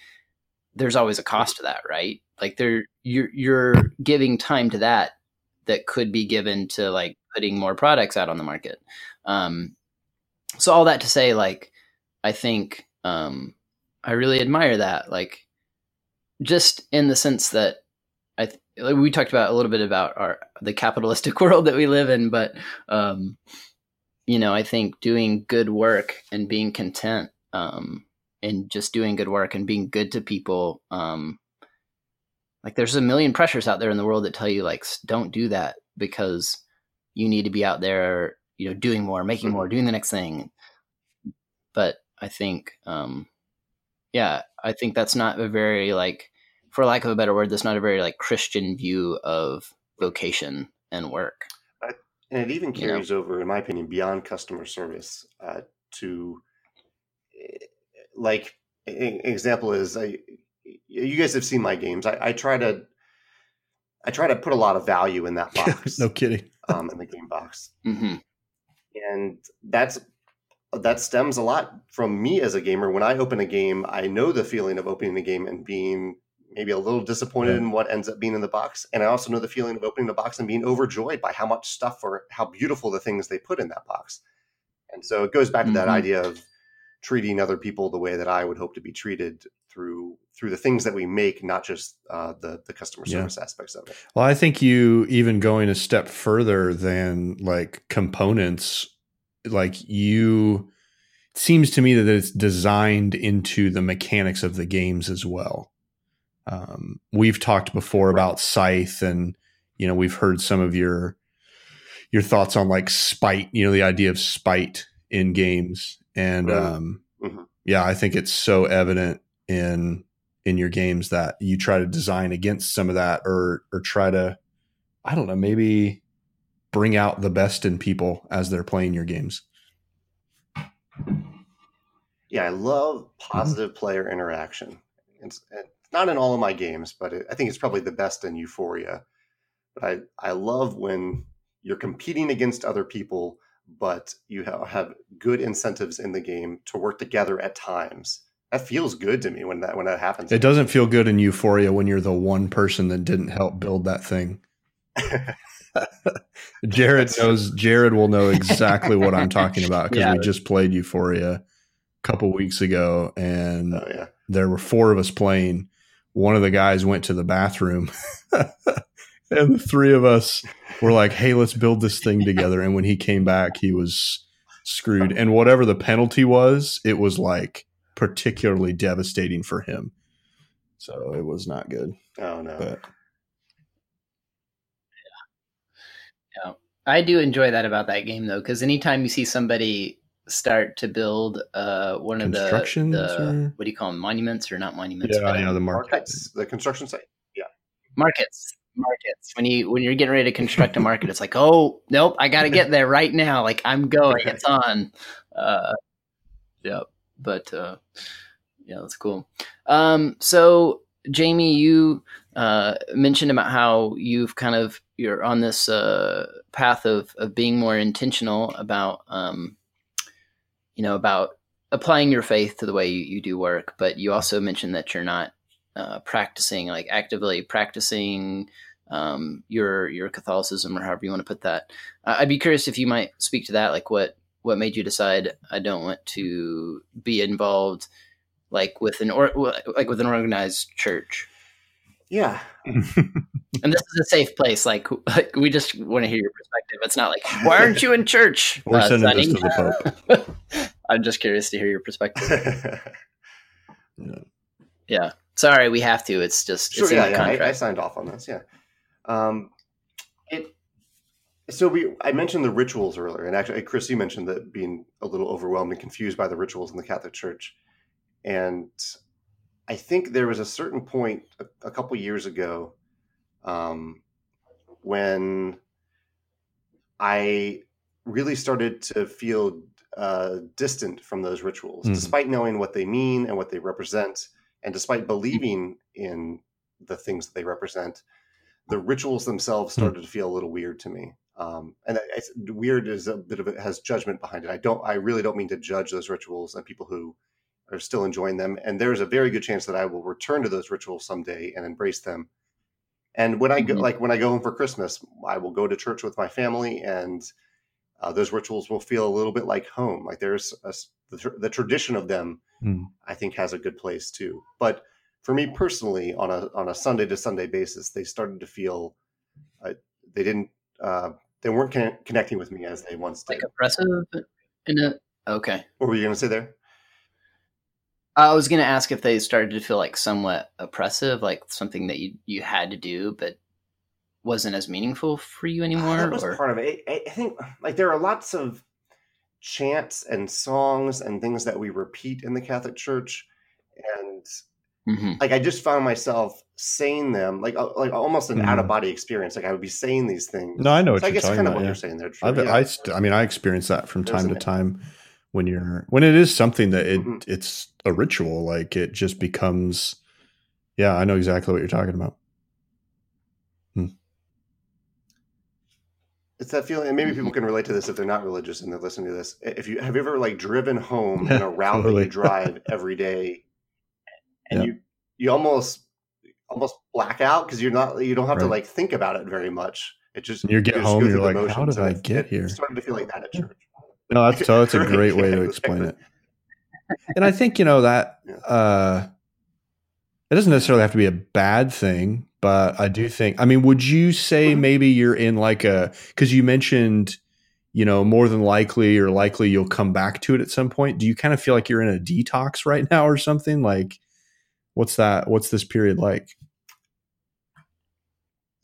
there's always a cost to that right? Like there you're you're giving time to that that could be given to like putting more products out on the market. Um so all that to say like i think um i really admire that like just in the sense that i th- like, we talked about a little bit about our the capitalistic world that we live in but um you know, I think doing good work and being content, um, and just doing good work and being good to people, um, like there's a million pressures out there in the world that tell you like don't do that because you need to be out there, you know, doing more, making more, doing the next thing. But I think, um, yeah, I think that's not a very like, for lack of a better word, that's not a very like Christian view of vocation and work. And it even You know? carries over, in my opinion, beyond customer service uh, to eh, like example is I, you guys have seen my games. I, I try to I try to put a lot of value in that box, no kidding um, in the game box, hmm and that's that stems a lot from me as a gamer. When I open a game, I know the feeling of opening a game and being maybe a little disappointed Yeah. in what ends up being in the box. And I also know the feeling of opening the box and being overjoyed by how much stuff or how beautiful the things they put in that box. And so it goes back to that Mhm. idea of treating other people the way that I would hope to be treated through through the things that we make, not just uh, the the customer Yeah. service aspects of it. Well, I think you even going a step further than like components, like you it seems to me that it's designed into the mechanics of the games as well. Um, we've talked before Right. about Scythe, and you know we've heard some of your your thoughts on like spite. You know the idea of spite in games, and Mhm. um, Mhm. yeah, I think it's so evident in in your games that you try to design against some of that, or or try to, I don't know, maybe bring out the best in people as they're playing your games. Yeah, I love Mm-hmm. positive player interaction. It's, it's not in all of my games, but it, I think it's probably the best in Euphoria. But I, I love when you're competing against other people, but you have good incentives in the game to work together at times. That feels good to me when that when that happens. It doesn't feel good in Euphoria when you're the one person that didn't help build that thing. Jared knows. Jared will know exactly what I'm talking about because Yeah. we just played Euphoria a couple weeks ago, and Oh yeah, there were four of us playing. One of the guys went to the bathroom, and the three of us were like, "Hey, let's build this thing together." And when he came back, he was screwed. And whatever the penalty was, it was like particularly devastating for him. So it was not good. oh no. But I do enjoy that about that game though, because anytime you see somebody start to build uh, one of the, Constructions the or- what do you call them, monuments or not monuments, yeah, but yeah, the market. Markets, the construction site. Yeah, markets, markets. When you when you're getting ready to construct a market, it's like, oh nope, I got to get there right now. Like I'm going, it's on. Uh, yeah, but uh, yeah, that's cool. Um, so Jamie, you uh, mentioned about how you've kind of you're on this uh, path of of being more intentional about um, you know about applying your faith to the way you, you do work, but you also mentioned that you're not uh, practicing like actively practicing um, your your Catholicism or however you want to put that. Uh, I'd be curious if you might speak to that, like what what made you decide I don't want to be involved like with an or like with an organized church. yeah, And this is a safe place. Like, like we just want to hear your perspective. It's not like, why aren't you in church? We're uh, sending Sonny?" this to the Pope. I'm just curious to hear your perspective. Yeah. Yeah. Sorry, we have to. It's just sure, it's in yeah, the yeah. I, I signed off on this. Yeah. Um, it. So we, I mentioned the rituals earlier, and actually, Chris, you mentioned that being a little overwhelmed and confused by the rituals in the Catholic Church, and I think there was a certain point a, a couple years ago, um, when I really started to feel uh, distant from those rituals, Mhm. despite knowing what they mean and what they represent, and despite believing in the things that they represent, the rituals themselves Hmm. started to feel a little weird to me. Um, and I- weird is a bit of it has judgment behind it. I don't, I really don't mean to judge those rituals and people who are still enjoying them. And there's a very good chance that I will return to those rituals someday and embrace them. And when I go, Mhm. like when I go home for Christmas, I will go to church with my family, and uh, those rituals will feel a little bit like home. Like there's a the, the tradition of them, Hmm. I think, has a good place too. But for me personally, on a on a Sunday to Sunday basis, they started to feel uh, they didn't uh, they weren't con- connecting with me as they once did. like oppressive in a okay. what were you going to say there? I was gonna ask if they started to feel like somewhat oppressive, like something that you you had to do, but wasn't as meaningful for you Uh, anymore. that was or part of it. I, I think like there are lots of chants and songs and things that we repeat in the Catholic Church, and Mhm. like I just found myself saying them like uh, like almost an Mhm. out of body experience. Like I would be saying these things. No, I know what So I guess kind of about. what yeah. you're saying there. Yeah. I, st- I mean, I experience that from There's time to time when you're when it is something that it Mhm. it's a ritual. Like it just becomes. Yeah, I know exactly what you're talking about. It's that feeling, and maybe Mm-hmm. people can relate to this if they're not religious and they're listening to this. If you have you ever like driven home in a route that totally. you drive every day, and Yeah. you you almost almost black out because you're not you don't have to like think about it very much. It just you get home, you're like, "How motions," did I get here? Started to feel like that at church. No, that's so that's a great way to explain it. And I think you know that uh, it doesn't necessarily have to be a bad thing, but I do think. I mean, would you say maybe you're in like a because you mentioned, you know, more than likely or likely you'll come back to it at some point. Do you kind of feel like you're in a detox right now or something? Like, what's that? What's this period like?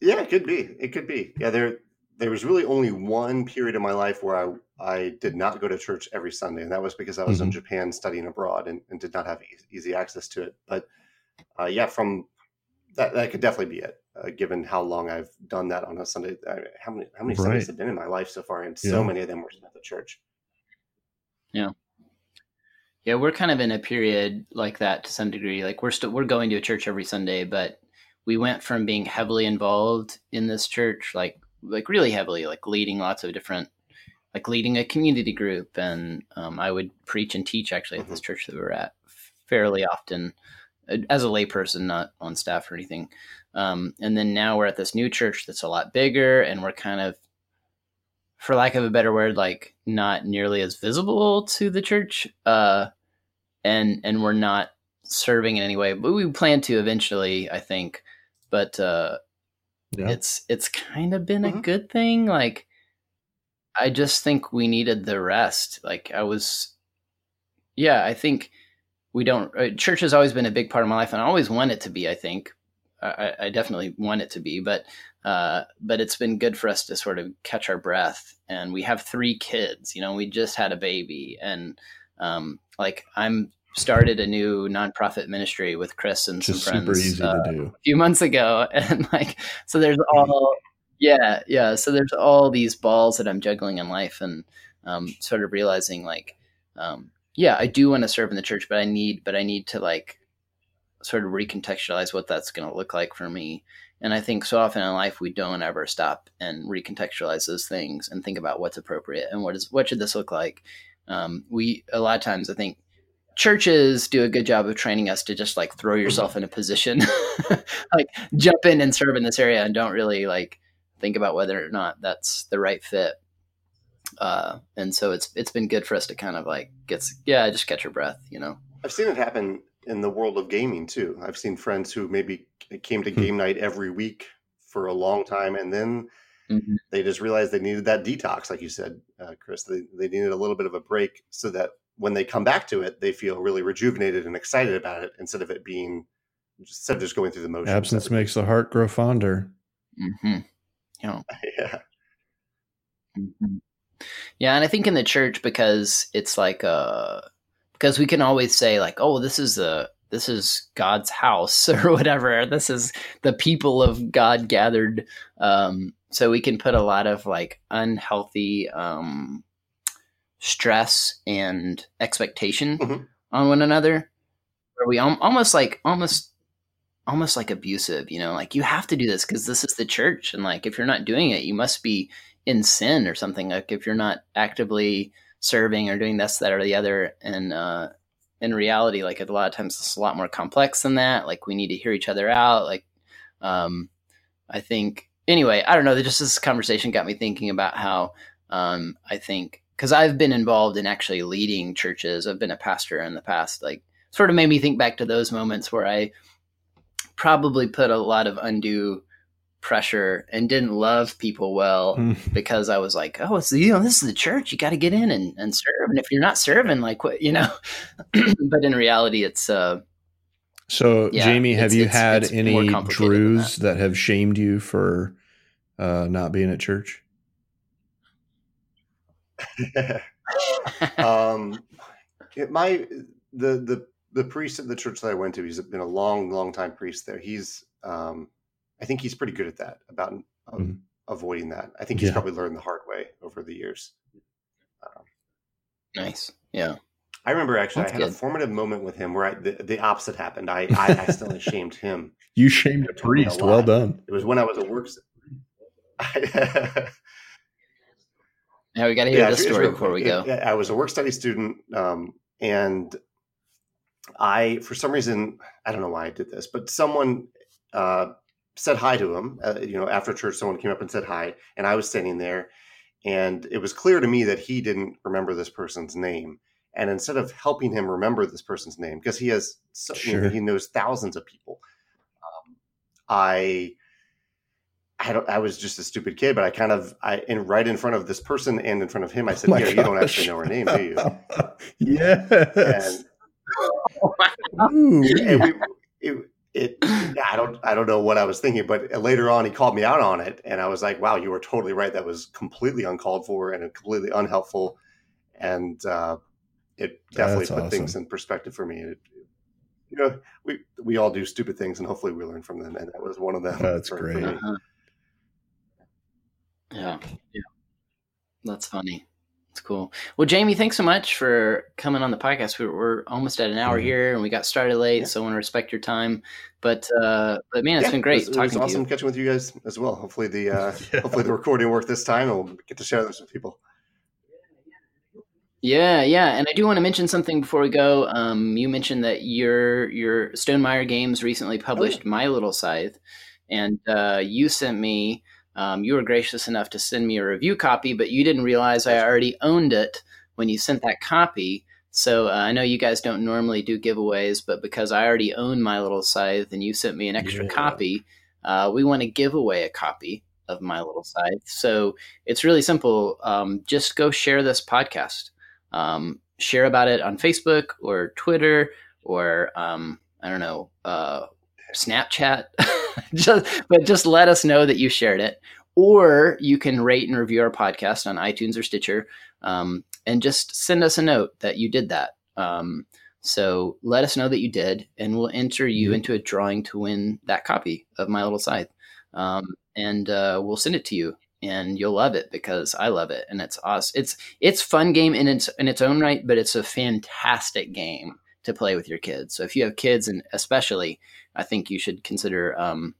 Yeah, it could be. It could be. Yeah, there there was really only one period in my life where I I did not go to church every Sunday, and that was because I was in Mhm. Japan studying abroad and, and did not have easy, easy access to it. But uh, yeah, from that that could definitely be it. Uh, given how long I've done that on a Sunday, I, how many how many Sundays have been in my life so far, and so many of them were at the church. Yeah, yeah, we're kind of in a period like that to some degree. Like we're still we're going to a church every Sunday, but we went from being heavily involved in this church, like like really heavily, like leading lots of different, like leading a community group, and um, I would preach and teach actually at this church that we were at fairly often as a layperson, not on staff or anything. Um, and then now we're at this new church that's a lot bigger, and we're kind of, for lack of a better word, like not nearly as visible to the church. Uh, and and we're not serving in any way, but we plan to eventually, I think. But uh, Yeah. it's it's kind of been a Mhm. good thing. Like, I just think we needed the rest. Like, I was, yeah, I think we don't. Uh, church has always been a big part of my life, and I always want it to be. I think I, I- definitely want it to be, but uh, but it's been good for us to sort of catch our breath. And we have three kids. You know, we just had a baby, and um, like I'm started a new nonprofit ministry with Chris and Just some friends uh, a few months ago, and like so there's all yeah yeah so there's all these balls that I'm juggling in life, and um, sort of realizing like um, yeah I do want to serve in the church, but I need but I need to like sort of recontextualize what that's going to look like for me. And I think so often in life we don't ever stop and recontextualize those things and think about what's appropriate and what is what should this look like. Um, we a lot of times I think churches do a good job of training us to just like throw yourself in a position, like jump in and serve in this area, and don't really like think about whether or not that's the right fit. Uh, and so it's it's been good for us to kind of like get yeah just catch your breath, you know. I've seen it happen in the world of gaming too. I've seen friends who maybe came to Hmm. game night every week for a long time, and then Mhm. they just realized they needed that detox, like you said, uh, Chris. They they needed a little bit of a break so that when they come back to it, they feel really rejuvenated and excited about it instead of it being instead of just going through the motions. Absence makes the heart grow fonder. Mhm. Yeah. yeah. Mhm. Yeah, and I think in the church because it's like uh because we can always say like, oh, this is the this is God's house or whatever. This is the people of God gathered. Um, so we can put a lot of like unhealthy um, stress and expectation Mhm. on one another, where we al- almost like almost almost like abusive. You know, like you have to do this because this is the church, and like if you're not doing it, you must be in sin or something. Like if you're not actively serving or doing this, that, or the other, and uh, in reality, like a lot of times it's a lot more complex than that. Like we need to hear each other out. Like, um, I think anyway, I don't know. Just this conversation got me thinking about how um, I think because I've been involved in actually leading churches. I've been a pastor in the past. Like, sort of made me think back to those moments where I probably put a lot of undue pressure and didn't love people well Mm. because I was like, oh, it's you know, this is the church. You got to get in and, and serve. And if you're not serving, like what, you know, but in reality, it's, uh, So, Yeah, Jamie, have it's- you it's- had it's any complicated than Drews that. have shamed you for uh, not being at church? um, it, my the the the priest at the church that I went to, he's been a long, long time priest there. He's, um, I think he's pretty good at that about uh, Mhm. avoiding that. I think he's Yeah. probably learned the hard way over the years. nice. Yeah. I remember actually, That's I had a formative moment with him where I, the, the opposite happened. I, I accidentally shamed him. You shamed a It a priest. Well done. It was when I was a work. Now we got to hear Yeah, this it's- it's story before we go. It- I was a work study student, um, and I, for some reason, I don't know why I did this, but someone uh, said hi to him. Uh, you know, after church, someone came up and said hi, and I was standing there, and it was clear to me that he didn't remember this person's name. And instead of helping him remember this person's name, because he has, so, you know, he knows thousands of people, um, I. I don't. I was just a stupid kid, but I kind of, I, in right in front of this person and in front of him, I said, Oh my "You you don't actually know her name, do you?" yes. And, Ooh, and we, it, it, I don't, I don't know what I was thinking, but later on, he called me out on it, and I was like, "Wow, you were totally right. That was completely uncalled for and completely unhelpful." And uh, it definitely That's put things in perspective for me. It, you know, we we all do stupid things, and hopefully, we learn from them. And that was one of them. That's for- for great. me. Uh-huh. Yeah. Yeah. That's funny. It's cool. Well, Jamie, thanks so much for coming on the podcast. We're, we're almost at an hour Mhm. here, and we got started late, Yeah. so I want to respect your time. But uh, but man, it's Yeah, been great It was, it talking was awesome to catching with you guys as well. Hopefully, the uh, Yeah. hopefully the recording worked this time, and we'll get to share this with people. Yeah, yeah, and I do want to mention something before we go. Um, you mentioned that your your Stonemaier Games recently published My Little Scythe, and uh, you sent me. Um, you were gracious enough to send me a review copy, but you didn't realize I already owned it when you sent that copy. So uh, I know you guys don't normally do giveaways, but because I already own My Little Scythe and you sent me an extra Yeah. copy, uh, we want to give away a copy of My Little Scythe. So it's really simple. Um, just go share this podcast. Um, share about it on Facebook or Twitter or um, I don't know, uh, Snapchat. just, but just let us know that you shared it. Or you can rate and review our podcast on iTunes or Stitcher, um, and just send us a note that you did that. Um, so let us know that you did, and we'll enter you Mhm. into a drawing to win that copy of My Little Scythe, um, and uh, we'll send it to you, and you'll love it because I love it, and it's awesome. It's it's fun game in its in its own right, but it's a fantastic game to play with your kids. So if you have kids, and especially, I think you should consider um,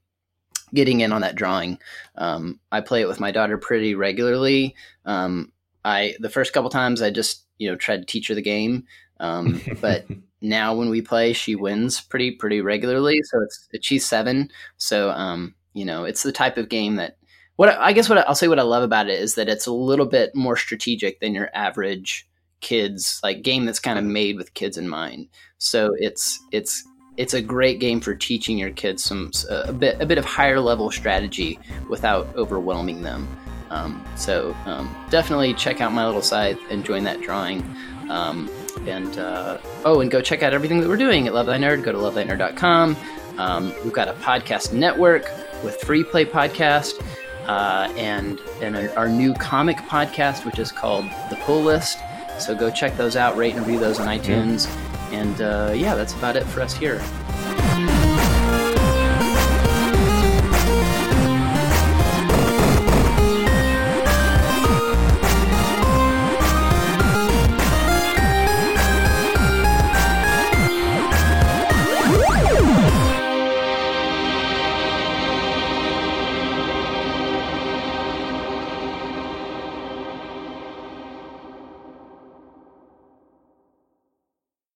getting in on that drawing. Um, I play it with my daughter pretty regularly. Um, I the first couple times I just you know tried to teach her the game, um, but now when we play, she wins pretty pretty regularly. So it's she's seven, so um, you know it's the type of game that what I guess what I- I'll say what I love about it is that it's a little bit more strategic than your average kids like game that's kind of made with kids in mind. So it's it's it's a great game for teaching your kids some a bit a bit of higher level strategy without overwhelming them. Um, so um, definitely check out My Little Scythe and join that drawing. Um, and uh, oh, and go check out everything that we're doing at Love Thy Nerd. Go to lovethynerd.com. Um, we've got a podcast network with Free Play Podcast uh, and and our new comic podcast, which is called The Pull List. So go check those out, rate and review those on iTunes. And uh, yeah, that's about it for us here.